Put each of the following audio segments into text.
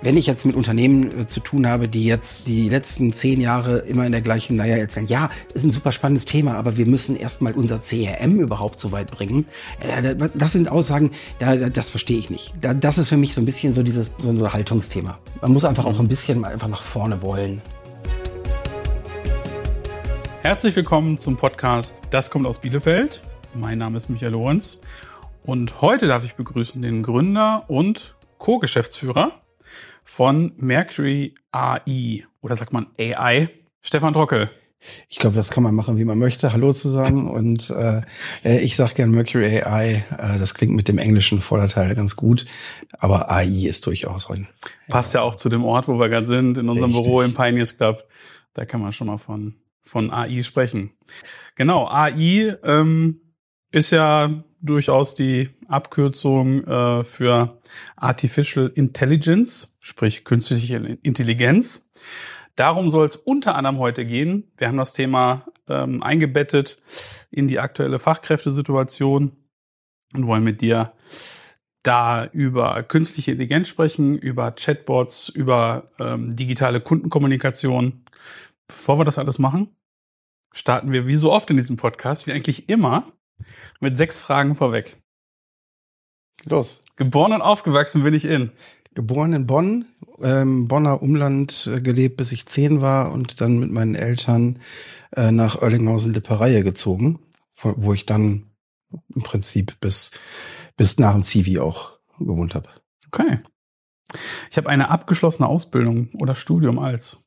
wenn ich jetzt mit Unternehmen äh, zu tun habe, die jetzt die letzten zehn Jahre immer in der gleichen Leier erzählen, ja, ist ein super spannendes Thema, aber wir müssen erstmal unser CRM überhaupt so weit bringen. Äh, das sind Aussagen, das verstehe ich nicht. Das ist für mich so ein bisschen so dieses so ein Haltungsthema. Man muss einfach auch ein bisschen einfach nach vorne wollen. Herzlich willkommen zum Podcast Das kommt aus Bielefeld. Mein Name ist Michael Lorenz und heute darf ich begrüßen den Gründer und Co-Geschäftsführer von Mercury AI oder sagt man AI, Stefan Trockel. Ich glaube, das kann man machen, wie man möchte. Hallo zu sagen. Und äh, äh ich sage gern Mercury AI. Äh, das klingt mit dem englischen Vorderteil ganz gut. Aber AI ist durchaus ein. Passt ja auch zu dem Ort, wo wir gerade sind, in unserem Richtig. Büro im Pioneers Club. Da kann man schon mal von, von AI sprechen. Genau, AI ähm, ist ja durchaus die Abkürzung äh, für Artificial Intelligence, sprich künstliche Intelligenz. Darum soll es unter anderem heute gehen. Wir haben das Thema ähm, eingebettet in die aktuelle Fachkräftesituation und wollen mit dir da über künstliche Intelligenz sprechen, über Chatbots, über ähm, digitale Kundenkommunikation. Bevor wir das alles machen, starten wir wie so oft in diesem Podcast, wie eigentlich immer, mit sechs Fragen vorweg. Los. Geboren und aufgewachsen bin ich in. Geboren in Bonn, ähm, Bonner Umland äh, gelebt, bis ich zehn war und dann mit meinen Eltern äh, nach Oerlinghausen-Lippereie gezogen, wo ich dann im Prinzip bis, bis nach dem Zivi auch gewohnt habe. Okay. Ich habe eine abgeschlossene Ausbildung oder Studium als.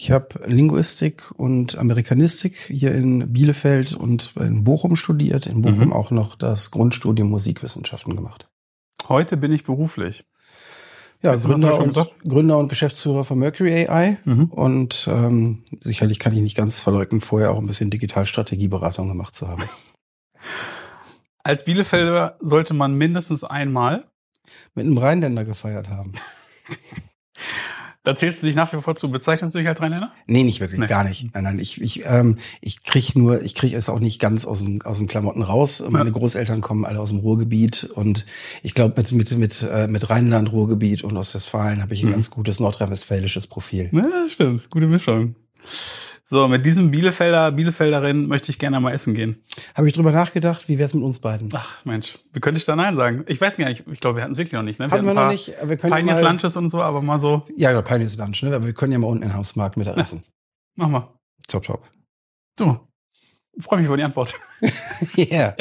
Ich habe Linguistik und Amerikanistik hier in Bielefeld und in Bochum studiert. In Bochum mhm. auch noch das Grundstudium Musikwissenschaften gemacht. Heute bin ich beruflich. Ja, Gründer und, Gründer und Geschäftsführer von Mercury AI. Mhm. Und ähm, sicherlich kann ich nicht ganz verleugnen, vorher auch ein bisschen Digitalstrategieberatung gemacht zu haben. Als Bielefelder sollte man mindestens einmal mit einem Rheinländer gefeiert haben. Da zählst du dich nach wie vor zu. Bezeichnest du dich als Rheinländer? Nee, nicht wirklich, nee. gar nicht. Nein, nein, ich, ich, ähm, ich krieg nur, ich krieg es auch nicht ganz aus den, aus den Klamotten raus. Meine Großeltern kommen alle aus dem Ruhrgebiet und ich glaube, mit, mit, mit, äh, mit Rheinland, Ruhrgebiet und Ostwestfalen habe ich ein mhm. ganz gutes nordrhein-westfälisches Profil. Ja, stimmt. Gute Mischung. So, mit diesem Bielefelder, Bielefelderin möchte ich gerne mal essen gehen. Habe ich drüber nachgedacht, wie wär's mit uns beiden? Ach Mensch, wie könnte ich da Nein sagen? Ich weiß gar nicht, ich glaube, wir hatten es wirklich noch nicht. Ne? Wir hatten wir noch nicht. Wir können Pioneers mal, Lunches und so, aber mal so. Ja, genau, Pioneers Lunch, ne? aber wir können ja mal unten in Hausmarkt mit essen. Mach mal. Top, top. Du, freue mich über die Antwort. Ja. yeah.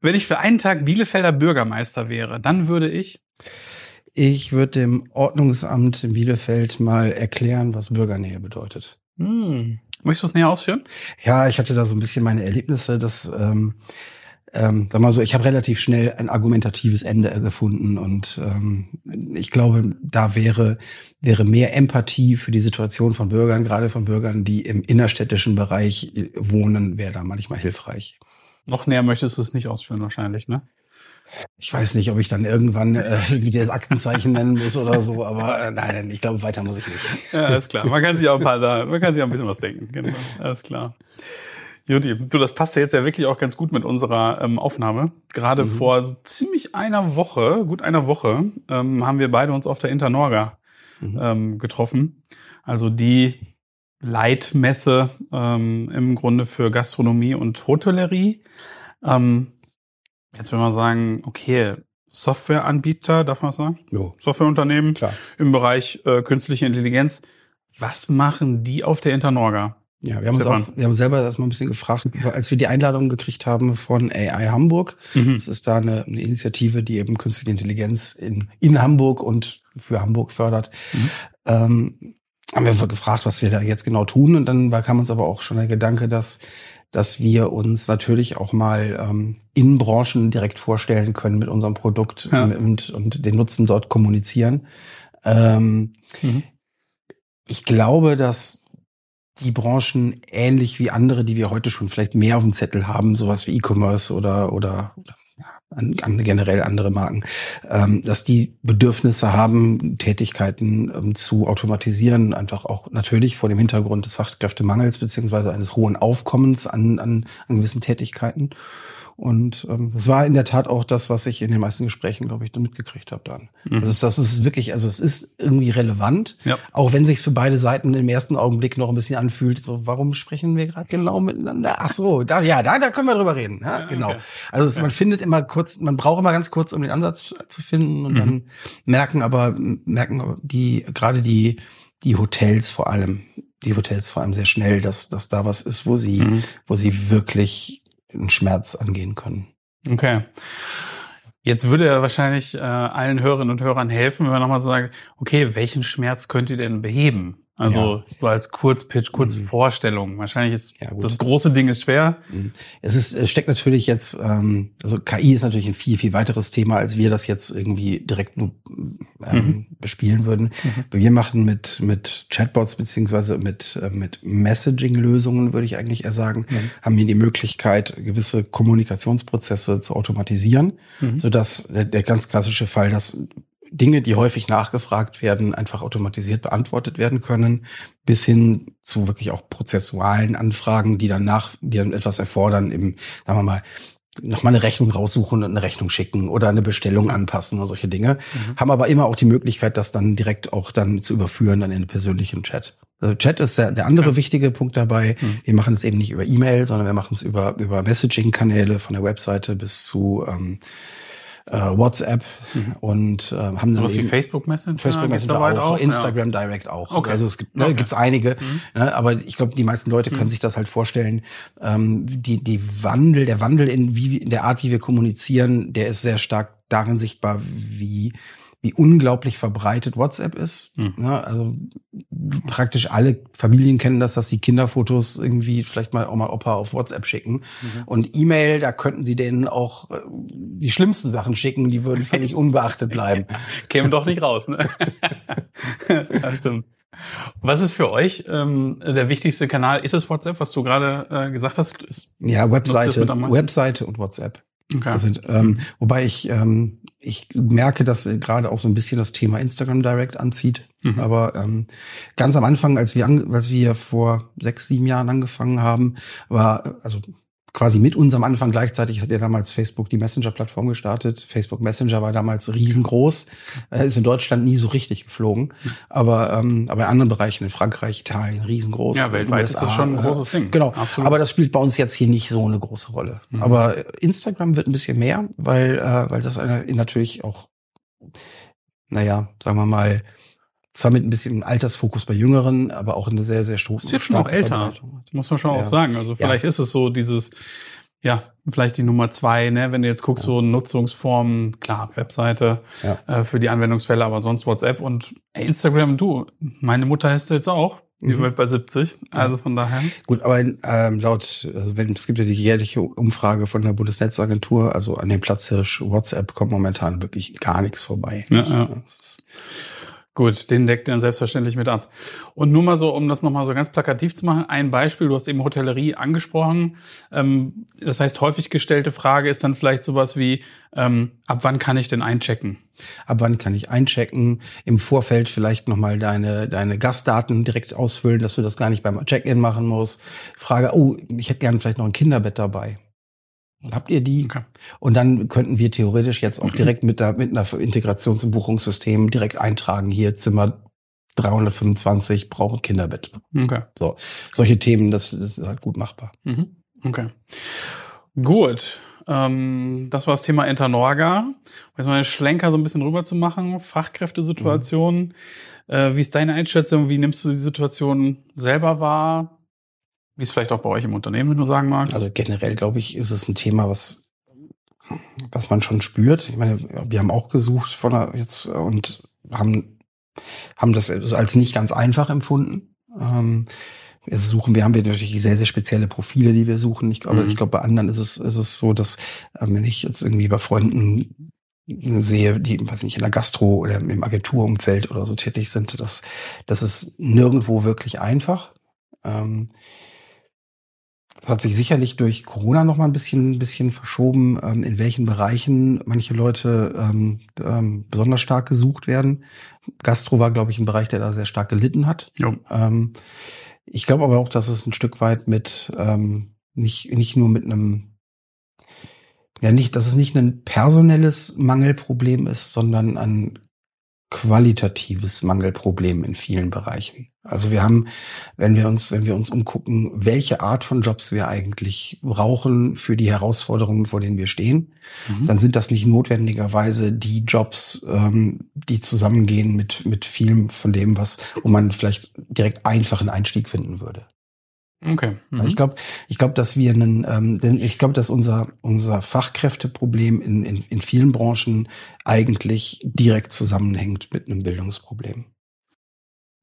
Wenn ich für einen Tag Bielefelder Bürgermeister wäre, dann würde ich ich würde dem Ordnungsamt in Bielefeld mal erklären, was Bürgernähe bedeutet. Hm. Möchtest du es näher ausführen? Ja, ich hatte da so ein bisschen meine Erlebnisse, dass ähm, ähm, sag mal so, ich habe relativ schnell ein argumentatives Ende gefunden und ähm, ich glaube, da wäre wäre mehr Empathie für die Situation von Bürgern, gerade von Bürgern, die im innerstädtischen Bereich wohnen, wäre da manchmal hilfreich. Noch näher möchtest du es nicht ausführen wahrscheinlich, ne? Ich weiß nicht, ob ich dann irgendwann äh, irgendwie das Aktenzeichen nennen muss oder so, aber äh, nein, nein, ich glaube, weiter muss ich nicht. Ja, alles klar. Man kann sich auch ein paar da, man kann sich auch ein bisschen was denken. Genau, alles klar. Juti, du, das passt ja jetzt ja wirklich auch ganz gut mit unserer ähm, Aufnahme. Gerade mhm. vor so ziemlich einer Woche, gut einer Woche, ähm, haben wir beide uns auf der Internorga mhm. ähm, getroffen. Also die Leitmesse ähm, im Grunde für Gastronomie und Hotellerie. Ähm, Jetzt will man sagen, okay, Softwareanbieter, darf man sagen? Jo. Softwareunternehmen Klar. im Bereich äh, künstliche Intelligenz. Was machen die auf der Internorga? Ja, wir haben, uns auch, wir haben selber erstmal ein bisschen gefragt, als wir die Einladung gekriegt haben von AI Hamburg. Mhm. Das ist da eine, eine, Initiative, die eben künstliche Intelligenz in, in Hamburg und für Hamburg fördert. Mhm. Ähm, haben wir gefragt, was wir da jetzt genau tun. Und dann kam uns aber auch schon der Gedanke, dass dass wir uns natürlich auch mal ähm, in Branchen direkt vorstellen können mit unserem Produkt ja. und, und den Nutzen dort kommunizieren. Ähm, mhm. Ich glaube, dass die Branchen ähnlich wie andere, die wir heute schon vielleicht mehr auf dem Zettel haben, sowas wie E-Commerce oder, oder, oder an, an generell andere Marken, ähm, dass die Bedürfnisse haben, Tätigkeiten ähm, zu automatisieren, einfach auch natürlich vor dem Hintergrund des Fachkräftemangels beziehungsweise eines hohen Aufkommens an, an, an gewissen Tätigkeiten. Und ähm, das war in der Tat auch das, was ich in den meisten Gesprächen, glaube ich, mitgekriegt habe dann. Mhm. Also das ist wirklich, also es ist irgendwie relevant, ja. auch wenn sich für beide Seiten im ersten Augenblick noch ein bisschen anfühlt. So, warum sprechen wir gerade genau miteinander? Ach so, da, ja, da, da können wir drüber reden. Ja, ja genau. Okay. Also es, man findet immer kurz, man braucht immer ganz kurz, um den Ansatz zu finden und mhm. dann merken aber merken die gerade die die Hotels vor allem, die Hotels vor allem sehr schnell, dass dass da was ist, wo sie mhm. wo sie wirklich einen Schmerz angehen können. Okay. Jetzt würde er wahrscheinlich äh, allen Hörerinnen und Hörern helfen, wenn wir nochmal sagen, okay, welchen Schmerz könnt ihr denn beheben? Also ja. so als Kurzpitch, Kurzvorstellung. Mhm. Wahrscheinlich ist ja, das große Ding ist schwer. Mhm. Es ist es steckt natürlich jetzt, ähm, also KI ist natürlich ein viel viel weiteres Thema, als wir das jetzt irgendwie direkt nur ähm, mhm. bespielen würden. Mhm. Wir machen mit mit Chatbots beziehungsweise mit äh, mit Messaging-Lösungen würde ich eigentlich eher sagen, mhm. haben wir die Möglichkeit gewisse Kommunikationsprozesse zu automatisieren, mhm. so dass der, der ganz klassische Fall, dass Dinge, die häufig nachgefragt werden, einfach automatisiert beantwortet werden können, bis hin zu wirklich auch prozessualen Anfragen, die dann nach, die dann etwas erfordern, im, sagen wir mal, nochmal eine Rechnung raussuchen und eine Rechnung schicken oder eine Bestellung anpassen und solche Dinge, mhm. haben aber immer auch die Möglichkeit, das dann direkt auch dann zu überführen, dann in den persönlichen Chat. Also Chat ist der, der andere ja. wichtige Punkt dabei. Mhm. Wir machen es eben nicht über E-Mail, sondern wir machen es über, über Messaging-Kanäle von der Webseite bis zu ähm, äh, WhatsApp mhm. und äh, haben dann so wie Facebook Messenger, Facebook Messenger auch, auch, Instagram ja. Direct auch. Okay. Also es gibt ne, okay. gibt's einige, mhm. ne, aber ich glaube, die meisten Leute können mhm. sich das halt vorstellen. Ähm, die die Wandel, der Wandel in wie in der Art, wie wir kommunizieren, der ist sehr stark darin sichtbar, wie wie unglaublich verbreitet WhatsApp ist. Mhm. Ja, also praktisch alle Familien kennen das, dass sie Kinderfotos irgendwie vielleicht mal Oma, Opa auf WhatsApp schicken. Mhm. Und E-Mail, da könnten sie denen auch äh, die schlimmsten Sachen schicken, die würden völlig unbeachtet bleiben. Kämen doch nicht raus, ne? das stimmt. Was ist für euch ähm, der wichtigste Kanal? Ist es WhatsApp, was du gerade äh, gesagt hast? Ist, ja, Webseite, Webseite und WhatsApp. Okay. Sind, ähm, wobei ich, ähm, ich merke, dass gerade auch so ein bisschen das Thema Instagram Direct anzieht. Mhm. Aber ähm, ganz am Anfang, als wir, an, als wir vor sechs, sieben Jahren angefangen haben, war, also quasi mit unserem Anfang gleichzeitig hat ja damals Facebook die Messenger-Plattform gestartet. Facebook Messenger war damals riesengroß, äh, ist in Deutschland nie so richtig geflogen, aber ähm, aber in anderen Bereichen in Frankreich, Italien riesengroß. Ja, weltweit USA, ist das schon ein großes Ding. Genau, Absolut. aber das spielt bei uns jetzt hier nicht so eine große Rolle. Mhm. Aber Instagram wird ein bisschen mehr, weil äh, weil das eine, natürlich auch, naja, sagen wir mal zwar mit ein bisschen Altersfokus bei Jüngeren, aber auch eine sehr, sehr starke Es wird schon auch älter, muss man schon ja. auch sagen. Also vielleicht ja. ist es so dieses, ja, vielleicht die Nummer zwei, ne? wenn du jetzt guckst, ja. so Nutzungsformen, klar, Webseite äh, für die Anwendungsfälle, aber sonst WhatsApp und ey, Instagram, du, meine Mutter heißt jetzt auch. Die mhm. wird bei 70, also von daher. Gut, aber ähm, laut, also wenn es gibt ja die jährliche Umfrage von der Bundesnetzagentur, also an dem Platzhirsch WhatsApp kommt momentan wirklich gar nichts vorbei. Ja, ja. Gut, den deckt er selbstverständlich mit ab. Und nur mal so, um das nochmal so ganz plakativ zu machen, ein Beispiel, du hast eben Hotellerie angesprochen. Ähm, das heißt, häufig gestellte Frage ist dann vielleicht sowas wie, ähm, ab wann kann ich denn einchecken? Ab wann kann ich einchecken? Im Vorfeld vielleicht nochmal deine, deine Gastdaten direkt ausfüllen, dass du das gar nicht beim Check-in machen musst. Frage, oh, ich hätte gerne vielleicht noch ein Kinderbett dabei. Habt ihr die? Okay. Und dann könnten wir theoretisch jetzt auch direkt mit, der, mit einer Integration zum Buchungssystem direkt eintragen, hier Zimmer 325 brauchen Kinderbett. Okay. So, solche Themen, das, das ist halt gut machbar. Mhm. Okay. Gut. Ähm, das war das Thema Internorga. Jetzt mal einen Schlenker so ein bisschen rüber zu machen. Fachkräftesituation. Mhm. Äh, wie ist deine Einschätzung? Wie nimmst du die Situation selber wahr? Wie ist vielleicht auch bei euch im Unternehmen, wenn du sagen magst? Also generell, glaube ich, ist es ein Thema, was, was man schon spürt. Ich meine, wir haben auch gesucht von der, jetzt und haben, haben das als nicht ganz einfach empfunden. Ähm, jetzt suchen wir, haben wir natürlich sehr, sehr spezielle Profile, die wir suchen. Ich glaube, mhm. ich glaube, bei anderen ist es, ist es so, dass, äh, wenn ich jetzt irgendwie bei Freunden sehe, die, weiß nicht, in der Gastro oder im Agenturumfeld oder so tätig sind, dass, das ist nirgendwo wirklich einfach. Ähm, das hat sich sicherlich durch Corona noch mal ein bisschen, ein bisschen verschoben, ähm, in welchen Bereichen manche Leute ähm, ähm, besonders stark gesucht werden. Gastro war, glaube ich, ein Bereich, der da sehr stark gelitten hat. Ähm, ich glaube aber auch, dass es ein Stück weit mit nicht nicht nur mit einem ja nicht, dass es nicht ein personelles Mangelproblem ist, sondern ein qualitatives Mangelproblem in vielen Bereichen. Also wir haben, wenn wir uns, wenn wir uns umgucken, welche Art von Jobs wir eigentlich brauchen für die Herausforderungen, vor denen wir stehen, mhm. dann sind das nicht notwendigerweise die Jobs, ähm, die zusammengehen mit mit vielem von dem, was, wo man vielleicht direkt einfachen Einstieg finden würde. Okay. Mhm. Ich glaube, ich glaube, dass wir einen, ähm, denn ich glaube, dass unser unser Fachkräfteproblem in, in in vielen Branchen eigentlich direkt zusammenhängt mit einem Bildungsproblem.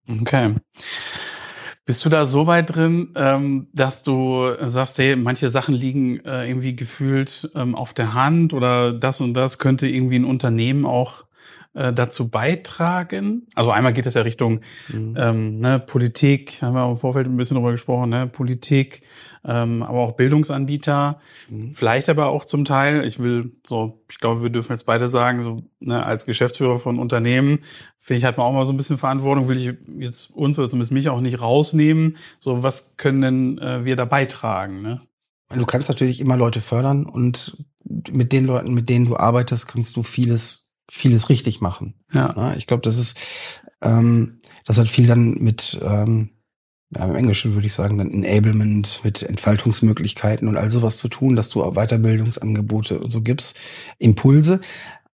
Okay. Bist du da so weit drin, ähm, dass du sagst, hey, manche Sachen liegen äh, irgendwie gefühlt ähm, auf der Hand oder das und das könnte irgendwie ein Unternehmen auch äh, dazu beitragen? Also einmal geht es ja Richtung mhm. ähm, ne, Politik, haben wir im Vorfeld ein bisschen drüber gesprochen, ne, Politik, ähm, aber auch Bildungsanbieter, mhm. vielleicht aber auch zum Teil, ich will so, ich glaube, wir dürfen jetzt beide sagen, so ne, als Geschäftsführer von Unternehmen, finde ich, hat man auch mal so ein bisschen Verantwortung, will ich jetzt uns oder zumindest mich auch nicht rausnehmen. So, was können denn äh, wir da beitragen? Ne? Du kannst natürlich immer Leute fördern und mit den Leuten, mit denen du arbeitest, kannst du vieles vieles richtig machen. Ja. Ich glaube, das ist, ähm, das hat viel dann mit, ähm, ja, im Englischen würde ich sagen, dann Enablement mit Entfaltungsmöglichkeiten und all sowas zu tun, dass du auch Weiterbildungsangebote und so gibst, Impulse.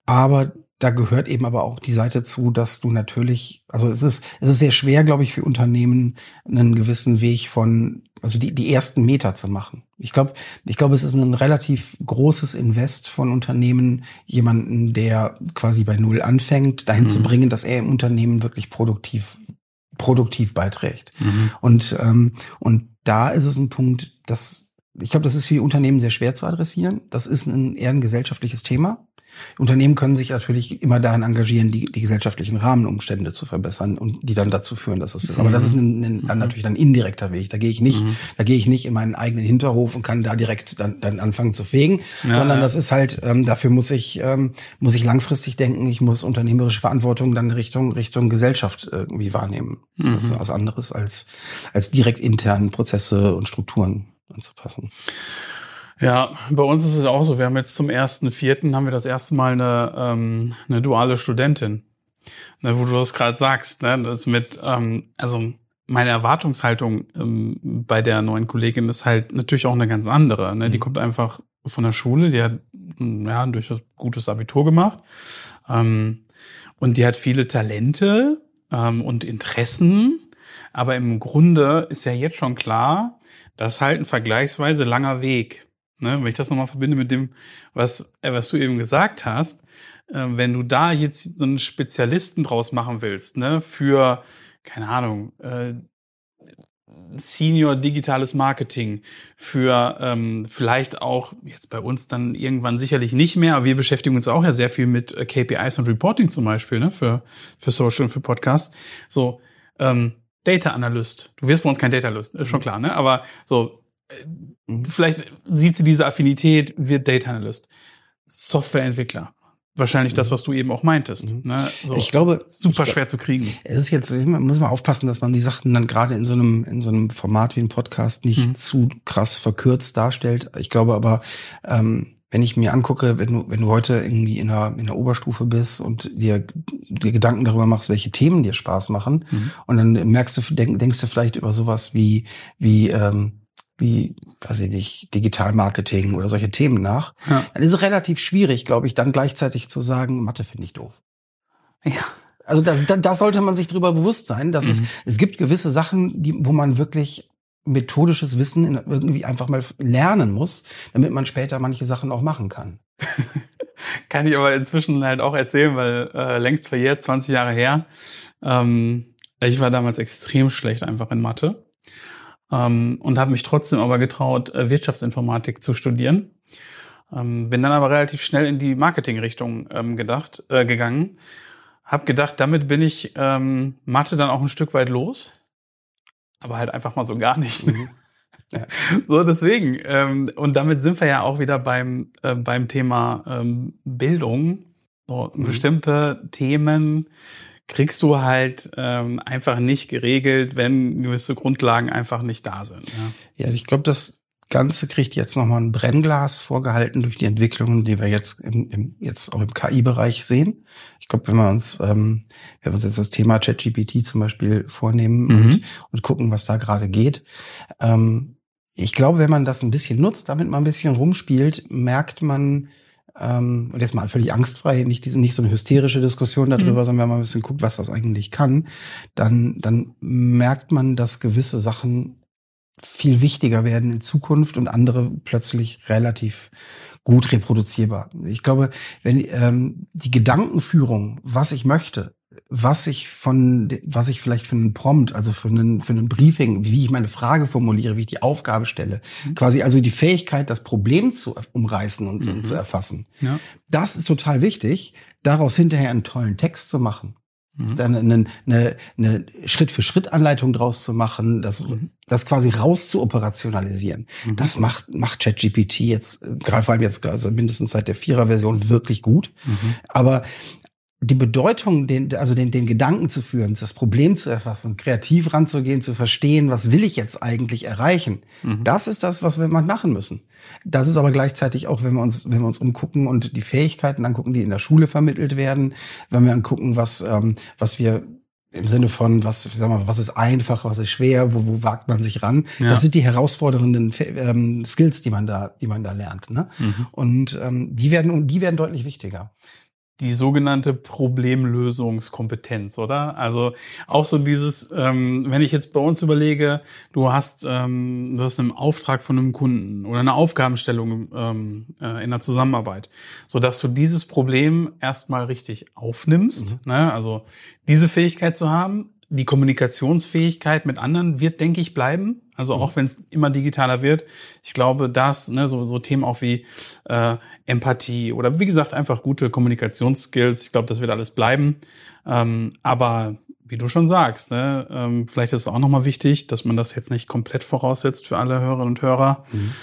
Aber da gehört eben aber auch die Seite zu, dass du natürlich, also es ist, es ist sehr schwer, glaube ich, für Unternehmen einen gewissen Weg von, also die, die ersten Meter zu machen. Ich glaube, ich glaube, es ist ein relativ großes Invest von Unternehmen, jemanden, der quasi bei Null anfängt, dahin mhm. zu bringen, dass er im Unternehmen wirklich produktiv, produktiv beiträgt. Mhm. Und, ähm, und da ist es ein Punkt, dass ich glaube, das ist für die Unternehmen sehr schwer zu adressieren. Das ist ein eher ein gesellschaftliches Thema. Unternehmen können sich natürlich immer daran engagieren, die, die gesellschaftlichen Rahmenumstände zu verbessern und die dann dazu führen, dass es ist. Aber das ist ein, ein, mhm. natürlich ein indirekter Weg. Da gehe ich nicht, mhm. da gehe ich nicht in meinen eigenen Hinterhof und kann da direkt dann, dann anfangen zu fegen, ja, sondern ja. das ist halt, ähm, dafür muss ich, ähm, muss ich langfristig denken. Ich muss unternehmerische Verantwortung dann Richtung, Richtung Gesellschaft irgendwie wahrnehmen. Mhm. Das ist was anderes als, als direkt internen Prozesse und Strukturen anzupassen. Ja, bei uns ist es auch so. Wir haben jetzt zum ersten Vierten haben wir das erste Mal eine, ähm, eine duale Studentin, ne, wo du das gerade sagst. Ne, das mit, ähm, also meine Erwartungshaltung ähm, bei der neuen Kollegin ist halt natürlich auch eine ganz andere. Ne? Die mhm. kommt einfach von der Schule, die hat ja ein durchaus gutes Abitur gemacht ähm, und die hat viele Talente ähm, und Interessen. Aber im Grunde ist ja jetzt schon klar, das ist halt ein vergleichsweise langer Weg. Ne, wenn ich das nochmal verbinde mit dem, was, äh, was du eben gesagt hast, äh, wenn du da jetzt so einen Spezialisten draus machen willst, ne, für, keine Ahnung, äh, Senior digitales Marketing, für ähm, vielleicht auch jetzt bei uns dann irgendwann sicherlich nicht mehr, aber wir beschäftigen uns auch ja sehr viel mit äh, KPIs und Reporting zum Beispiel, ne, für, für Social und für Podcast. So, ähm, Data Analyst. Du wirst bei uns kein Data Analyst, ist schon klar, ne? Aber so Mhm. Vielleicht sieht sie diese Affinität, wird Data Analyst. Softwareentwickler. Wahrscheinlich das, mhm. was du eben auch meintest. Mhm. Ne? So, ich glaube, super ich schwer zu kriegen. Es ist jetzt, man muss mal aufpassen, dass man die Sachen dann gerade in so einem in so einem Format wie ein Podcast nicht mhm. zu krass verkürzt darstellt. Ich glaube aber, ähm, wenn ich mir angucke, wenn du wenn du heute irgendwie in der in der Oberstufe bist und dir, dir Gedanken darüber machst, welche Themen dir Spaß machen, mhm. und dann merkst du denk, denkst du vielleicht über sowas wie wie ähm, wie, weiß ich nicht, Digitalmarketing oder solche Themen nach, ja. dann ist es relativ schwierig, glaube ich, dann gleichzeitig zu sagen, Mathe finde ich doof. Ja. Also da, da, sollte man sich drüber bewusst sein, dass mhm. es, es gibt gewisse Sachen, die, wo man wirklich methodisches Wissen irgendwie einfach mal lernen muss, damit man später manche Sachen auch machen kann. kann ich aber inzwischen halt auch erzählen, weil äh, längst verjährt, 20 Jahre her. Ähm, ich war damals extrem schlecht einfach in Mathe ähm, und habe mich trotzdem aber getraut, äh, Wirtschaftsinformatik zu studieren. Ähm, bin dann aber relativ schnell in die Marketingrichtung ähm, gedacht, äh, gegangen. Hab gedacht, damit bin ich ähm, Mathe dann auch ein Stück weit los. Aber halt einfach mal so gar nicht. Mhm. Ja. So, deswegen. Ähm, und damit sind wir ja auch wieder beim, äh, beim Thema ähm, Bildung. So, mhm. Bestimmte Themen, kriegst du halt ähm, einfach nicht geregelt, wenn gewisse Grundlagen einfach nicht da sind. Ja, ja ich glaube, dass Ganze kriegt jetzt nochmal ein Brennglas vorgehalten durch die Entwicklungen, die wir jetzt im, im jetzt auch im KI-Bereich sehen. Ich glaube, wenn wir uns, ähm, wenn wir uns jetzt das Thema ChatGPT zum Beispiel vornehmen mhm. und, und gucken, was da gerade geht, ähm, ich glaube, wenn man das ein bisschen nutzt, damit man ein bisschen rumspielt, merkt man, ähm, und jetzt mal völlig angstfrei, nicht diese, nicht so eine hysterische Diskussion darüber, mhm. sondern wenn man ein bisschen guckt, was das eigentlich kann, dann, dann merkt man, dass gewisse Sachen viel wichtiger werden in Zukunft und andere plötzlich relativ gut reproduzierbar. Ich glaube, wenn ähm, die Gedankenführung, was ich möchte, was ich von, was ich vielleicht für einen Prompt, also für einen, für einen Briefing, wie ich meine Frage formuliere, wie ich die Aufgabe stelle, mhm. quasi also die Fähigkeit, das Problem zu umreißen und, mhm. und zu erfassen. Ja. Das ist total wichtig, daraus hinterher einen tollen Text zu machen. Mhm. Dann eine, eine, eine Schritt-für-Schritt-Anleitung draus zu machen, das, mhm. das quasi raus zu operationalisieren. Mhm. Das macht, macht ChatGPT jetzt, gerade vor allem jetzt, also mindestens seit der Vierer-Version wirklich gut. Mhm. Aber die Bedeutung, den, also den, den Gedanken zu führen, das Problem zu erfassen, kreativ ranzugehen, zu verstehen, was will ich jetzt eigentlich erreichen, mhm. das ist das, was wir mal machen müssen. Das ist aber gleichzeitig auch, wenn wir uns, wenn wir uns umgucken und die Fähigkeiten angucken, die in der Schule vermittelt werden, wenn wir angucken, was, ähm, was wir im Sinne von, was, sag mal, was ist einfach, was ist schwer, wo, wo wagt man sich ran? Ja. Das sind die herausfordernden ähm, Skills, die man da, die man da lernt. Ne? Mhm. Und ähm, die werden, die werden deutlich wichtiger die sogenannte Problemlösungskompetenz, oder? Also auch so dieses, ähm, wenn ich jetzt bei uns überlege, du hast ähm, das im Auftrag von einem Kunden oder eine Aufgabenstellung ähm, äh, in der Zusammenarbeit, so dass du dieses Problem erstmal richtig aufnimmst, mhm. ne? also diese Fähigkeit zu haben, die Kommunikationsfähigkeit mit anderen wird, denke ich, bleiben. Also auch mhm. wenn es immer digitaler wird. Ich glaube, dass ne, so, so Themen auch wie äh, Empathie oder wie gesagt einfach gute Kommunikationsskills, ich glaube, das wird alles bleiben. Ähm, aber wie du schon sagst, ne, ähm, vielleicht ist es auch nochmal wichtig, dass man das jetzt nicht komplett voraussetzt für alle Hörerinnen und Hörer. Mhm.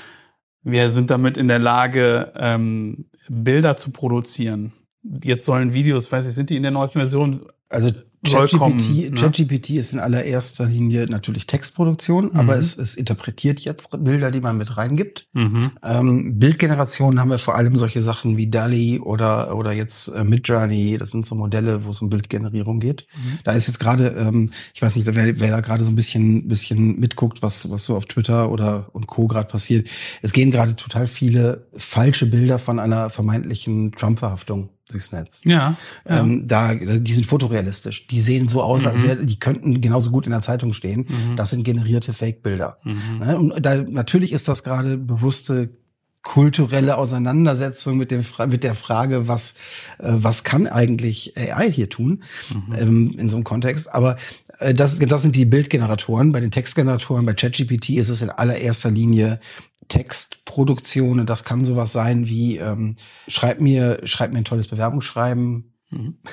Wir sind damit in der Lage, ähm, Bilder zu produzieren. Jetzt sollen Videos, weiß ich, sind die in der neuesten Version? Also ChatGPT, ChatGPT ist in allererster Linie natürlich Textproduktion, mhm. aber es, es interpretiert jetzt Bilder, die man mit reingibt. Mhm. Ähm, Bildgenerationen haben wir vor allem solche Sachen wie DALI oder, oder jetzt äh, Midjourney. Das sind so Modelle, wo es um Bildgenerierung geht. Mhm. Da ist jetzt gerade, ähm, ich weiß nicht, wer, wer da gerade so ein bisschen, bisschen mitguckt, was, was so auf Twitter oder und Co. gerade passiert. Es gehen gerade total viele falsche Bilder von einer vermeintlichen Trump-Verhaftung durchs Netz. Ja. ja. Ähm, da, die sind fotorealistisch. Die sehen so aus, mhm. als wäre, die könnten genauso gut in der Zeitung stehen. Mhm. Das sind generierte Fake-Bilder. Mhm. Ne? Und da, natürlich ist das gerade bewusste kulturelle Auseinandersetzung mit dem mit der Frage, was äh, was kann eigentlich AI hier tun mhm. ähm, in so einem Kontext. Aber äh, das das sind die Bildgeneratoren. Bei den Textgeneratoren, bei ChatGPT ist es in allererster Linie Textproduktion und das kann sowas sein wie ähm, schreib mir schreib mir ein tolles Bewerbungsschreiben. Mhm.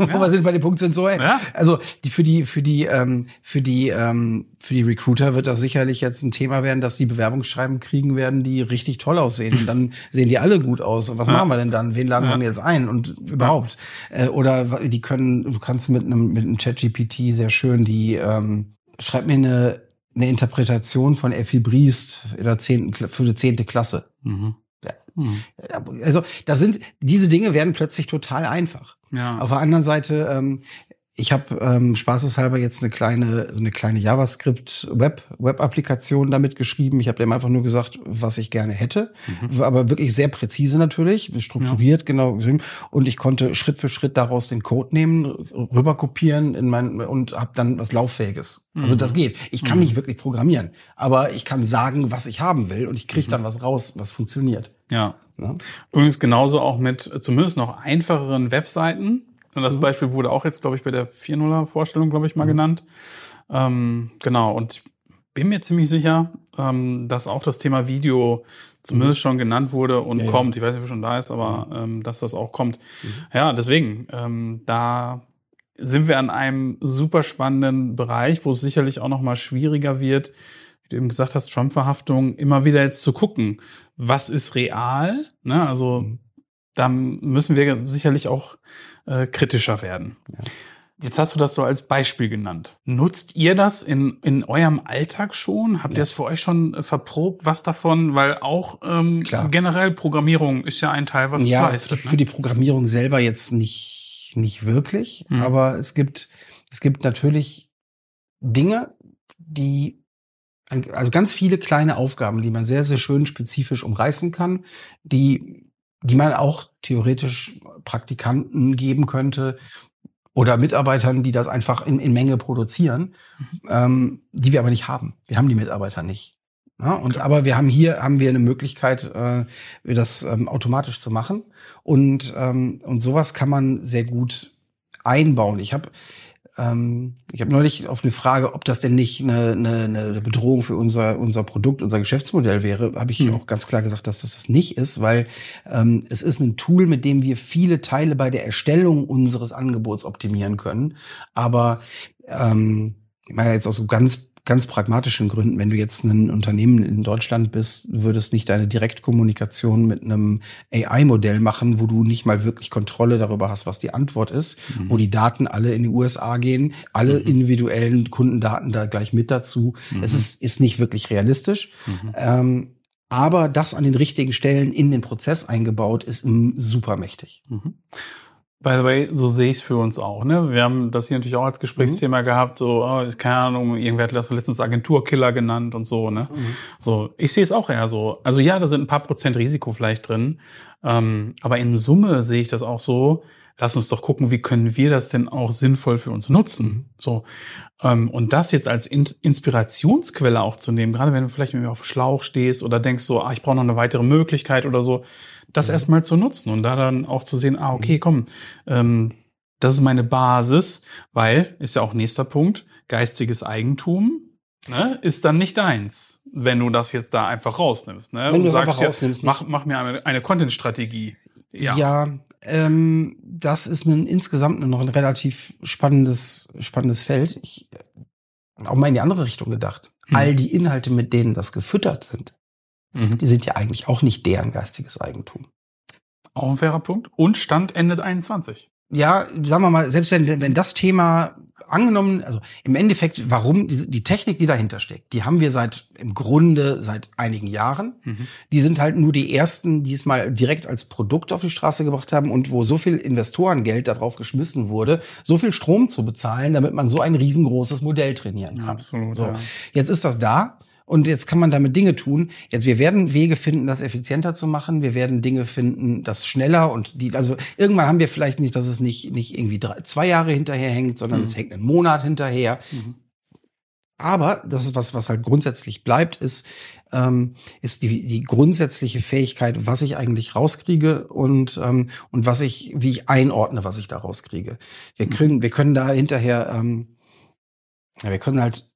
Ja. Wo wir sind bei dem Punkt sind so, ey. Ja. Also die für die für die ähm, für die ähm, für die Recruiter wird das sicherlich jetzt ein Thema werden, dass die Bewerbungsschreiben kriegen werden, die richtig toll aussehen. Und dann sehen die alle gut aus. Und was ja. machen wir denn dann? Wen laden wir jetzt ein und überhaupt? Äh, oder die können, du kannst mit einem mit einem ChatGPT sehr schön die ähm, schreib mir eine eine Interpretation von Effi Briest in der zehnten, für die zehnte Klasse. Mhm. Mhm. Also, da sind, diese Dinge werden plötzlich total einfach. Ja. Auf der anderen Seite, ähm, ich habe ähm, spaßeshalber jetzt eine kleine, eine kleine JavaScript-Web, Web-Applikation damit geschrieben. Ich habe dem einfach nur gesagt, was ich gerne hätte. Mhm. Aber wirklich sehr präzise natürlich, strukturiert, ja. genau. Und ich konnte Schritt für Schritt daraus den Code nehmen, rüberkopieren in mein, und habe dann was Lauffähiges. Mhm. Also das mhm. geht. Ich kann mhm. nicht wirklich programmieren, aber ich kann sagen, was ich haben will und ich kriege mhm. dann was raus, was funktioniert. Ja. ja. Übrigens genauso auch mit zumindest noch einfacheren Webseiten und das mhm. Beispiel wurde auch jetzt, glaube ich, bei der 4.0er Vorstellung, glaube ich, mal mhm. genannt. Ähm, genau, und ich bin mir ziemlich sicher, ähm, dass auch das Thema Video zumindest mhm. schon genannt wurde und ja, kommt. Ich weiß nicht, ob schon da ist, aber mhm. ähm, dass das auch kommt. Mhm. Ja, deswegen, ähm, da sind wir an einem super spannenden Bereich, wo es sicherlich auch noch mal schwieriger wird, wie du eben gesagt hast, Trump-Verhaftung, immer wieder jetzt zu gucken, was ist real? Ne? Also mhm. Da müssen wir sicherlich auch äh, kritischer werden. Ja. Jetzt hast du das so als Beispiel genannt. Nutzt ihr das in, in eurem Alltag schon? Habt ja. ihr es für euch schon äh, verprobt? Was davon? Weil auch ähm, generell Programmierung ist ja ein Teil, was ja, leistet. Ne? Für die Programmierung selber jetzt nicht, nicht wirklich, mhm. aber es gibt, es gibt natürlich Dinge, die also ganz viele kleine Aufgaben, die man sehr, sehr schön spezifisch umreißen kann, die, die man auch theoretisch Praktikanten geben könnte, oder Mitarbeitern, die das einfach in, in Menge produzieren, mhm. ähm, die wir aber nicht haben. Wir haben die Mitarbeiter nicht. Ja, und okay. aber wir haben hier haben wir eine Möglichkeit, äh, das ähm, automatisch zu machen und ähm, und sowas kann man sehr gut einbauen. Ich habe ähm, ich habe neulich auf eine Frage, ob das denn nicht eine, eine, eine Bedrohung für unser, unser Produkt, unser Geschäftsmodell wäre, habe ich mhm. auch ganz klar gesagt, dass das das nicht ist, weil ähm, es ist ein Tool, mit dem wir viele Teile bei der Erstellung unseres Angebots optimieren können. Aber ähm, ich meine jetzt auch so ganz ganz pragmatischen Gründen, wenn du jetzt ein Unternehmen in Deutschland bist, würdest nicht deine Direktkommunikation mit einem AI-Modell machen, wo du nicht mal wirklich Kontrolle darüber hast, was die Antwort ist, mhm. wo die Daten alle in die USA gehen, alle mhm. individuellen Kundendaten da gleich mit dazu. Mhm. Es ist, ist nicht wirklich realistisch. Mhm. Ähm, aber das an den richtigen Stellen in den Prozess eingebaut ist super mächtig. By the way, so sehe ich es für uns auch. Ne? Wir haben das hier natürlich auch als Gesprächsthema mhm. gehabt, so, oh, keine Ahnung, irgendwer hat das letztens Agenturkiller genannt und so. Ne? Mhm. So, ich sehe es auch eher so. Also ja, da sind ein paar Prozent Risiko vielleicht drin, ähm, aber in Summe sehe ich das auch so. Lass uns doch gucken, wie können wir das denn auch sinnvoll für uns nutzen. Mhm. So ähm, und das jetzt als in Inspirationsquelle auch zu nehmen, gerade wenn du vielleicht auf Schlauch stehst oder denkst so, ah, ich brauche noch eine weitere Möglichkeit oder so das mhm. erstmal zu nutzen und da dann auch zu sehen, ah, okay, mhm. komm, ähm, das ist meine Basis, weil, ist ja auch nächster Punkt, geistiges Eigentum ne, ist dann nicht deins, wenn du das jetzt da einfach rausnimmst. Ne? Wenn du es einfach rausnimmst. Ja, mach, mach mir eine, eine Content-Strategie. Ja, ja ähm, das ist ein, insgesamt noch ein relativ spannendes, spannendes Feld. Ich, auch mal in die andere Richtung gedacht. Hm. All die Inhalte, mit denen das gefüttert sind, Mhm. Die sind ja eigentlich auch nicht deren geistiges Eigentum. Auch ein fairer Punkt. Und Stand endet 21. Ja, sagen wir mal, selbst wenn, wenn das Thema angenommen, also im Endeffekt, warum die, die Technik, die dahinter steckt, die haben wir seit im Grunde seit einigen Jahren. Mhm. Die sind halt nur die ersten, die es mal direkt als Produkt auf die Straße gebracht haben und wo so viel Investorengeld darauf geschmissen wurde, so viel Strom zu bezahlen, damit man so ein riesengroßes Modell trainieren kann. Absolut. So. Ja. Jetzt ist das da. Und jetzt kann man damit Dinge tun. Jetzt, wir werden Wege finden, das effizienter zu machen. Wir werden Dinge finden, das schneller und die, also irgendwann haben wir vielleicht nicht, dass es nicht, nicht irgendwie drei, zwei Jahre hinterher hängt, sondern mhm. es hängt einen Monat hinterher. Mhm. Aber das ist was, was halt grundsätzlich bleibt, ist, ähm, ist die, die grundsätzliche Fähigkeit, was ich eigentlich rauskriege und, ähm, und was ich, wie ich einordne, was ich da rauskriege. Wir mhm. kriegen, wir können da hinterher, ähm, ja, wir können halt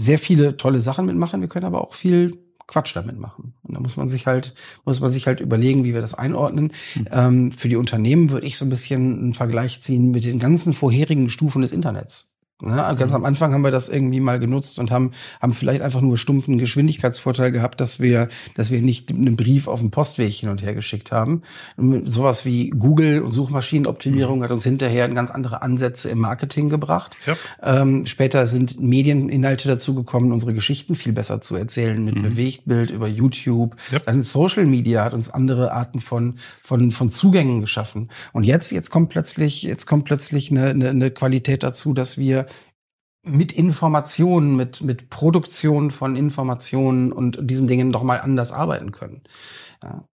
sehr viele tolle Sachen mitmachen. Wir können aber auch viel Quatsch damit machen. Und da muss man sich halt, muss man sich halt überlegen, wie wir das einordnen. Mhm. Ähm, für die Unternehmen würde ich so ein bisschen einen Vergleich ziehen mit den ganzen vorherigen Stufen des Internets. Ne? Ganz mhm. am Anfang haben wir das irgendwie mal genutzt und haben, haben vielleicht einfach nur stumpfen Geschwindigkeitsvorteil gehabt, dass wir, dass wir nicht einen Brief auf dem Postweg hin und her geschickt haben. Und sowas wie Google und Suchmaschinenoptimierung mhm. hat uns hinterher ganz andere Ansätze im Marketing gebracht. Ja. Ähm, später sind Medieninhalte dazugekommen, unsere Geschichten viel besser zu erzählen mit mhm. Bewegtbild über YouTube. Ja. Dann Social Media hat uns andere Arten von, von, von Zugängen geschaffen. Und jetzt, jetzt kommt plötzlich, jetzt kommt plötzlich eine, eine, eine Qualität dazu, dass wir mit Informationen, mit, mit Produktion von Informationen und diesen Dingen doch mal anders arbeiten können. Ja.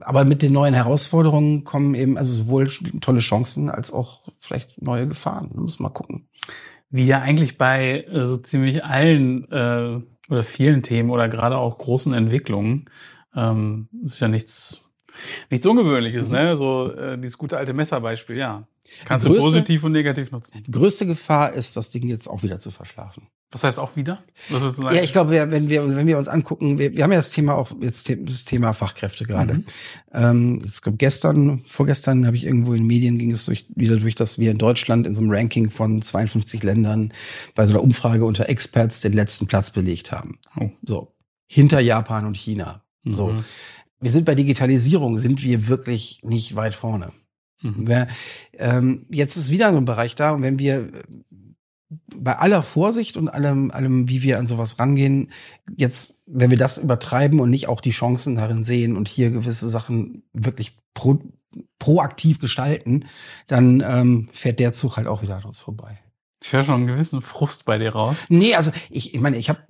Aber mit den neuen Herausforderungen kommen eben also sowohl tolle Chancen als auch vielleicht neue Gefahren. Da muss man gucken. Wie ja eigentlich bei äh, so ziemlich allen äh, oder vielen Themen oder gerade auch großen Entwicklungen ähm, ist ja nichts nichts Ungewöhnliches, mhm. ne? So äh, dieses gute alte Messerbeispiel, ja. Kannst größte, du positiv und negativ nutzen. Die größte Gefahr ist, das Ding jetzt auch wieder zu verschlafen. Was heißt auch wieder? Ja, ich glaube, wenn wir, wenn wir uns angucken, wir, wir haben ja das Thema auch, jetzt das Thema Fachkräfte gerade. Mhm. Ähm, glaube gestern, vorgestern habe ich irgendwo in den Medien ging es durch, wieder durch, dass wir in Deutschland in so einem Ranking von 52 Ländern bei so einer Umfrage unter Experts den letzten Platz belegt haben. Oh. So. Hinter Japan und China. Mhm. Wir sind bei Digitalisierung, sind wir wirklich nicht weit vorne. Mhm. Wer, ähm, jetzt ist wieder so ein Bereich da und wenn wir bei aller Vorsicht und allem, allem, wie wir an sowas rangehen, jetzt, wenn wir das übertreiben und nicht auch die Chancen darin sehen und hier gewisse Sachen wirklich pro, proaktiv gestalten, dann ähm, fährt der Zug halt auch wieder an uns vorbei. Ich höre schon einen gewissen Frust bei dir raus. Nee, also ich, ich meine, ich habe,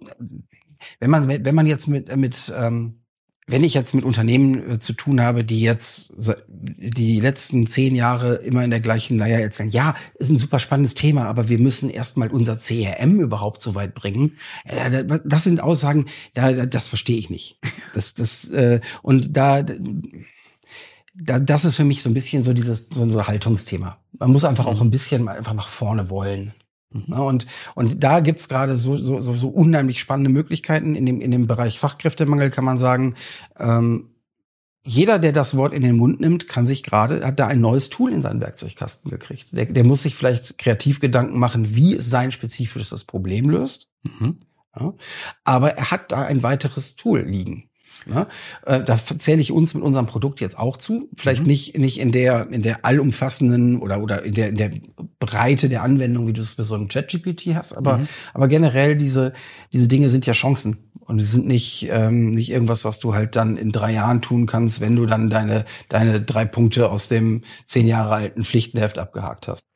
wenn man, wenn man jetzt mit, mit ähm, wenn ich jetzt mit Unternehmen äh, zu tun habe, die jetzt die letzten zehn Jahre immer in der gleichen Leier erzählen, ja, ist ein super spannendes Thema, aber wir müssen erstmal unser CRM überhaupt so weit bringen. Äh, das sind Aussagen, da, das verstehe ich nicht. Das, das, äh, und da, da, das ist für mich so ein bisschen so dieses so ein Haltungsthema. Man muss einfach auch ein bisschen einfach nach vorne wollen. Mhm. Und, und da gibt's gerade so, so, so, so unheimlich spannende Möglichkeiten. In dem, in dem Bereich Fachkräftemangel kann man sagen, ähm, jeder, der das Wort in den Mund nimmt, kann sich gerade, hat da ein neues Tool in seinen Werkzeugkasten gekriegt. Der, der muss sich vielleicht kreativ Gedanken machen, wie es sein spezifisches Problem löst. Mhm. Ja, aber er hat da ein weiteres Tool liegen. Ne? Äh, da zähle ich uns mit unserem Produkt jetzt auch zu. Vielleicht mhm. nicht, nicht in der, in der allumfassenden oder, oder in der, in der Breite der Anwendung, wie du es für so einen ChatGPT hast, aber, mhm. aber generell diese, diese Dinge sind ja Chancen. Und die sind nicht, ähm, nicht irgendwas, was du halt dann in drei Jahren tun kannst, wenn du dann deine, deine drei Punkte aus dem zehn Jahre alten Pflichtenheft abgehakt hast.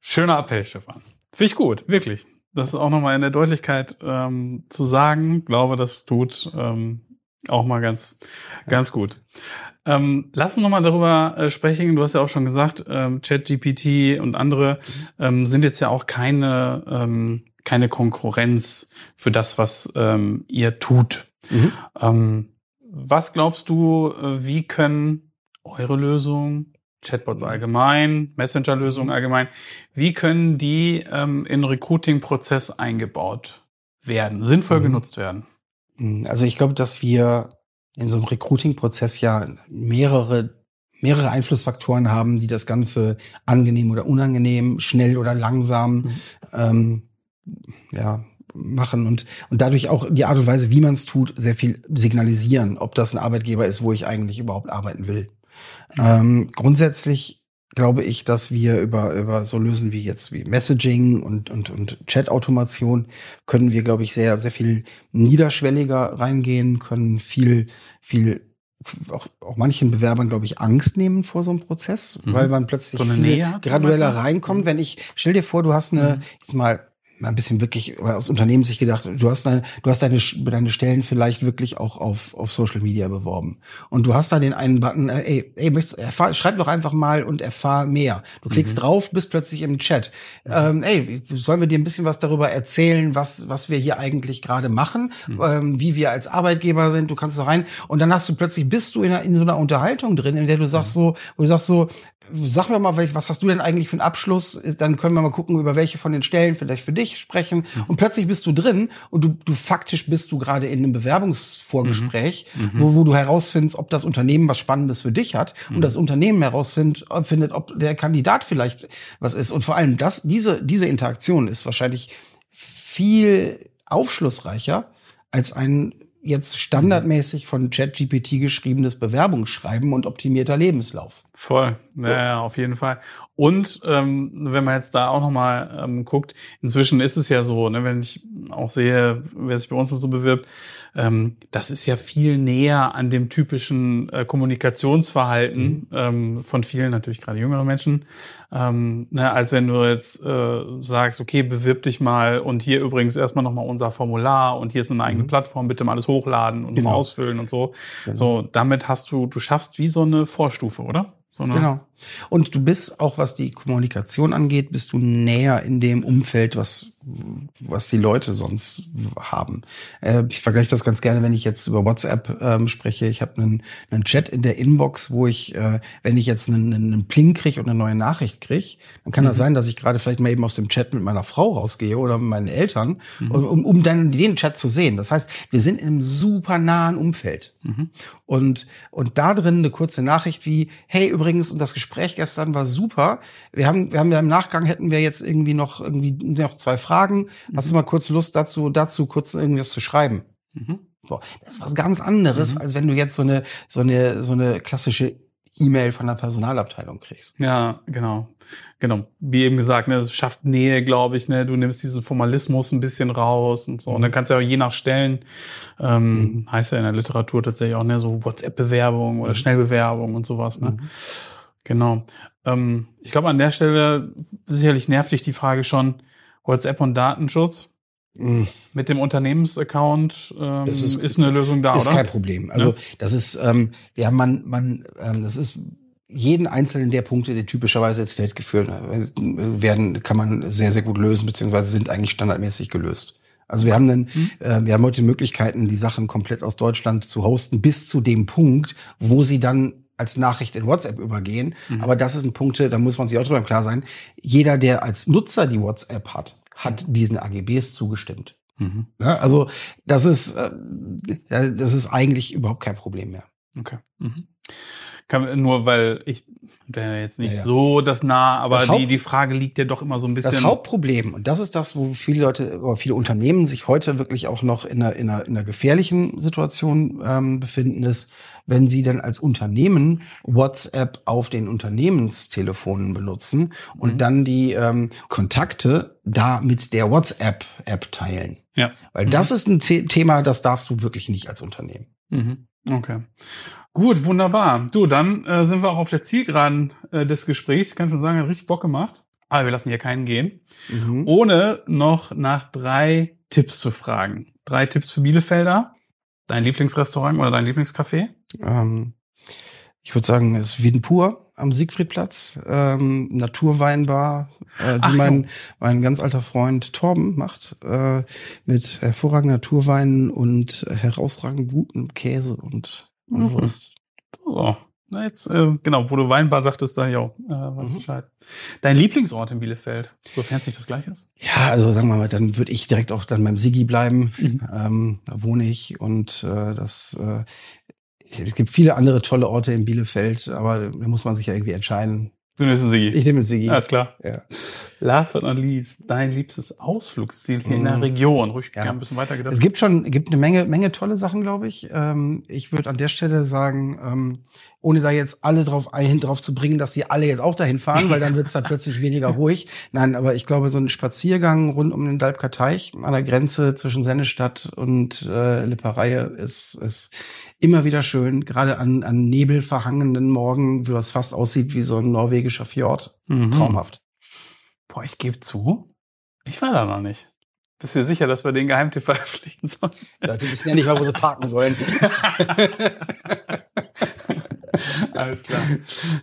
Schöner Appell, Stefan. Finde ich gut, wirklich. Das ist auch nochmal in der Deutlichkeit ähm, zu sagen. glaube, das tut ähm, auch mal ganz, ganz gut. Ähm, lass uns nochmal darüber äh, sprechen. Du hast ja auch schon gesagt, ähm, ChatGPT und andere ähm, sind jetzt ja auch keine, ähm, keine Konkurrenz für das, was ähm, ihr tut. Mhm. Ähm, was glaubst du, äh, wie können eure Lösungen, Chatbots mhm. allgemein, Messenger-Lösungen mhm. allgemein, wie können die ähm, in Recruiting-Prozess eingebaut werden, sinnvoll mhm. genutzt werden? Hm, also ich glaube, dass wir in so einem Recruiting-Prozess ja mehrere mehrere Einflussfaktoren haben, die das Ganze angenehm oder unangenehm, schnell oder langsam mhm. ähm, ja, machen und, und dadurch auch die Art und Weise, wie man es tut, sehr viel signalisieren, ob das ein Arbeitgeber ist, wo ich eigentlich überhaupt arbeiten will. Mhm. Ähm, grundsätzlich glaube ich, dass wir über, über so Lösen wie jetzt wie Messaging und, und, und Chat-Automation können wir, glaube ich, sehr, sehr viel niederschwelliger reingehen, können viel, viel auch, auch manchen Bewerbern, glaube ich, Angst nehmen vor so einem Prozess, mhm. weil man plötzlich so viel gradueller reinkommt. Mhm. Wenn ich, stell dir vor, du hast eine, mhm. jetzt mal mal ein bisschen wirklich aus Unternehmen sich gedacht, du hast deine, du hast deine, deine Stellen vielleicht wirklich auch auf, auf Social Media beworben. Und du hast da den einen Button, äh, ey, ey möchtest, erfahr, schreib doch einfach mal und erfahr mehr. Du klickst mhm. drauf, bist plötzlich im Chat. Mhm. Ähm, ey, sollen wir dir ein bisschen was darüber erzählen, was, was wir hier eigentlich gerade machen, mhm. ähm, wie wir als Arbeitgeber sind, du kannst da rein. Und dann hast du plötzlich, bist du in, einer, in so einer Unterhaltung drin, in der du sagst mhm. so, wo du sagst so, Sag mir mal, was hast du denn eigentlich für einen Abschluss? Dann können wir mal gucken, über welche von den Stellen vielleicht für dich sprechen. Mhm. Und plötzlich bist du drin und du, du faktisch bist du gerade in einem Bewerbungsvorgespräch, mhm. mhm. wo, wo du herausfindest, ob das Unternehmen was Spannendes für dich hat mhm. und das Unternehmen herausfindet, findet, ob der Kandidat vielleicht was ist. Und vor allem das, diese, diese Interaktion ist wahrscheinlich viel aufschlussreicher als ein jetzt standardmäßig von ChatGPT geschriebenes Bewerbungsschreiben und optimierter Lebenslauf. Voll, ja, ja auf jeden Fall. Und ähm, wenn man jetzt da auch nochmal ähm, guckt, inzwischen ist es ja so, ne, wenn ich auch sehe, wer sich bei uns so bewirbt, ähm, das ist ja viel näher an dem typischen äh, Kommunikationsverhalten mhm. ähm, von vielen, natürlich gerade jüngeren Menschen, ähm, ne, als wenn du jetzt äh, sagst, okay, bewirb dich mal und hier übrigens erstmal nochmal unser Formular und hier ist eine eigene mhm. Plattform, bitte mal alles hochladen und genau. ausfüllen und so. Genau. So, damit hast du, du schaffst wie so eine Vorstufe, oder? So genau. Und du bist auch, was die Kommunikation angeht, bist du näher in dem Umfeld, was, was die Leute sonst haben. Äh, ich vergleiche das ganz gerne, wenn ich jetzt über WhatsApp ähm, spreche. Ich habe einen, einen Chat in der Inbox, wo ich, äh, wenn ich jetzt einen, einen Pling kriege und eine neue Nachricht kriege, dann kann mhm. das sein, dass ich gerade vielleicht mal eben aus dem Chat mit meiner Frau rausgehe oder mit meinen Eltern, mhm. um, um dann den Chat zu sehen. Das heißt, wir sind in einem super nahen Umfeld. Mhm. Und, und da drin eine kurze Nachricht wie, hey, übrigens, und das Gespräch Gespräch gestern war super. Wir haben, wir haben ja im Nachgang hätten wir jetzt irgendwie noch irgendwie noch zwei Fragen. Mhm. Hast du mal kurz Lust dazu, dazu kurz irgendwas zu schreiben? Mhm. So, das ist was ganz anderes, mhm. als wenn du jetzt so eine, so eine, so eine klassische E-Mail von der Personalabteilung kriegst. Ja, genau. Genau. Wie eben gesagt, ne, es schafft Nähe, glaube ich, ne, du nimmst diesen Formalismus ein bisschen raus und so. Und dann kannst du ja auch je nach Stellen, ähm, mhm. heißt ja in der Literatur tatsächlich auch, ne, so WhatsApp-Bewerbung oder mhm. Schnellbewerbung und sowas, ne. Mhm. Genau. Ähm, ich glaube, an der Stelle sicherlich nervt dich die Frage schon, WhatsApp und Datenschutz. Mhm. Mit dem Unternehmensaccount ähm, ist, ist, eine Lösung da, ist oder? Ist kein Problem. Also ja? das ist, ähm, ja, man, man, ähm, das ist jeden einzelnen der Punkte, die typischerweise ins Feld geführt werden, kann man sehr, sehr gut lösen, beziehungsweise sind eigentlich standardmäßig gelöst. Also wir haben dann, mhm. äh, wir haben heute Möglichkeiten, die Sachen komplett aus Deutschland zu hosten, bis zu dem Punkt, wo sie dann als Nachricht in WhatsApp übergehen. Mhm. Aber das ist ein Punkt, da muss man sich auch drüber klar sein. Jeder, der als Nutzer die WhatsApp hat, hat diesen AGBs zugestimmt. Mhm. Ja, also das ist, äh, das ist eigentlich überhaupt kein Problem mehr. Okay. Mhm. Kann, nur weil ich bin jetzt nicht ja, ja. so das nah, aber das die, die Frage liegt ja doch immer so ein bisschen. Das Hauptproblem, und das ist das, wo viele Leute oder viele Unternehmen sich heute wirklich auch noch in einer, in einer, in einer gefährlichen Situation ähm, befinden, ist, wenn sie dann als Unternehmen WhatsApp auf den Unternehmenstelefonen benutzen und mhm. dann die ähm, Kontakte da mit der WhatsApp-App teilen. Ja. Weil mhm. das ist ein The Thema, das darfst du wirklich nicht als Unternehmen. Mhm. Okay. Gut, wunderbar. Du, dann äh, sind wir auch auf der Zielgeraden äh, des Gesprächs. Ich kann schon sagen, hat richtig Bock gemacht. Aber wir lassen hier keinen gehen. Mhm. Ohne noch nach drei Tipps zu fragen. Drei Tipps für Bielefelder. Dein Lieblingsrestaurant oder dein Lieblingscafé? Ähm, ich würde sagen, es ist Wien pur am Siegfriedplatz, ähm, Naturweinbar, äh, die Ach, mein, mein ganz alter Freund Torben macht, äh, mit hervorragenden Naturweinen und herausragend gutem Käse und, und mhm. Wurst. So. Na jetzt, äh, genau, wo du Weinbar sagtest, da ja äh, mhm. Bescheid. Dein Lieblingsort in Bielefeld, sofern es nicht das gleiche ist? Ja, also sagen wir mal, dann würde ich direkt auch dann beim Sigi bleiben. Mhm. Ähm, da wohne ich und äh, das äh, es gibt viele andere tolle Orte in Bielefeld, aber da muss man sich ja irgendwie entscheiden. Du nimmst Sigi. Ich nehme Sigi. Alles klar. Ja. Last but not least, dein liebstes Ausflugsziel hier mm. in der mhm. Region. Ruhig ja. ein bisschen weiter gedacht. Es gibt schon, gibt eine Menge, Menge tolle Sachen, glaube ich. Ähm, ich würde an der Stelle sagen, ähm, ohne da jetzt alle drauf ein, drauf zu bringen, dass sie alle jetzt auch dahin fahren, weil dann wird es dann plötzlich weniger ruhig. Nein, aber ich glaube, so ein Spaziergang rund um den Dalbker Teich an der Grenze zwischen Sennestadt und äh, Lippereie ist, ist immer wieder schön, gerade an, an nebelverhangenen Morgen, wo das fast aussieht wie so ein norwegischer Fjord. Mhm. Traumhaft. Boah, ich gebe zu, ich war da noch nicht. Bist du sicher, dass wir den Geheimtipp verpflichten sollen? Leute wissen ja nicht mal, wo sie parken sollen. Alles klar.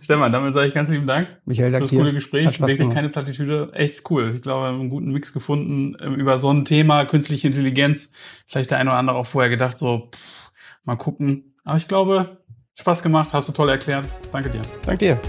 Stefan, damit sage ich ganz lieben Dank Michael, danke für das coole Gespräch. Wirklich keine Plattitüde. Echt cool. Ich glaube, wir haben einen guten Mix gefunden ähm, über so ein Thema, künstliche Intelligenz. Vielleicht der eine oder andere auch vorher gedacht, so, pff, mal gucken. Aber ich glaube, Spaß gemacht, hast du toll erklärt. Danke dir. Danke dir.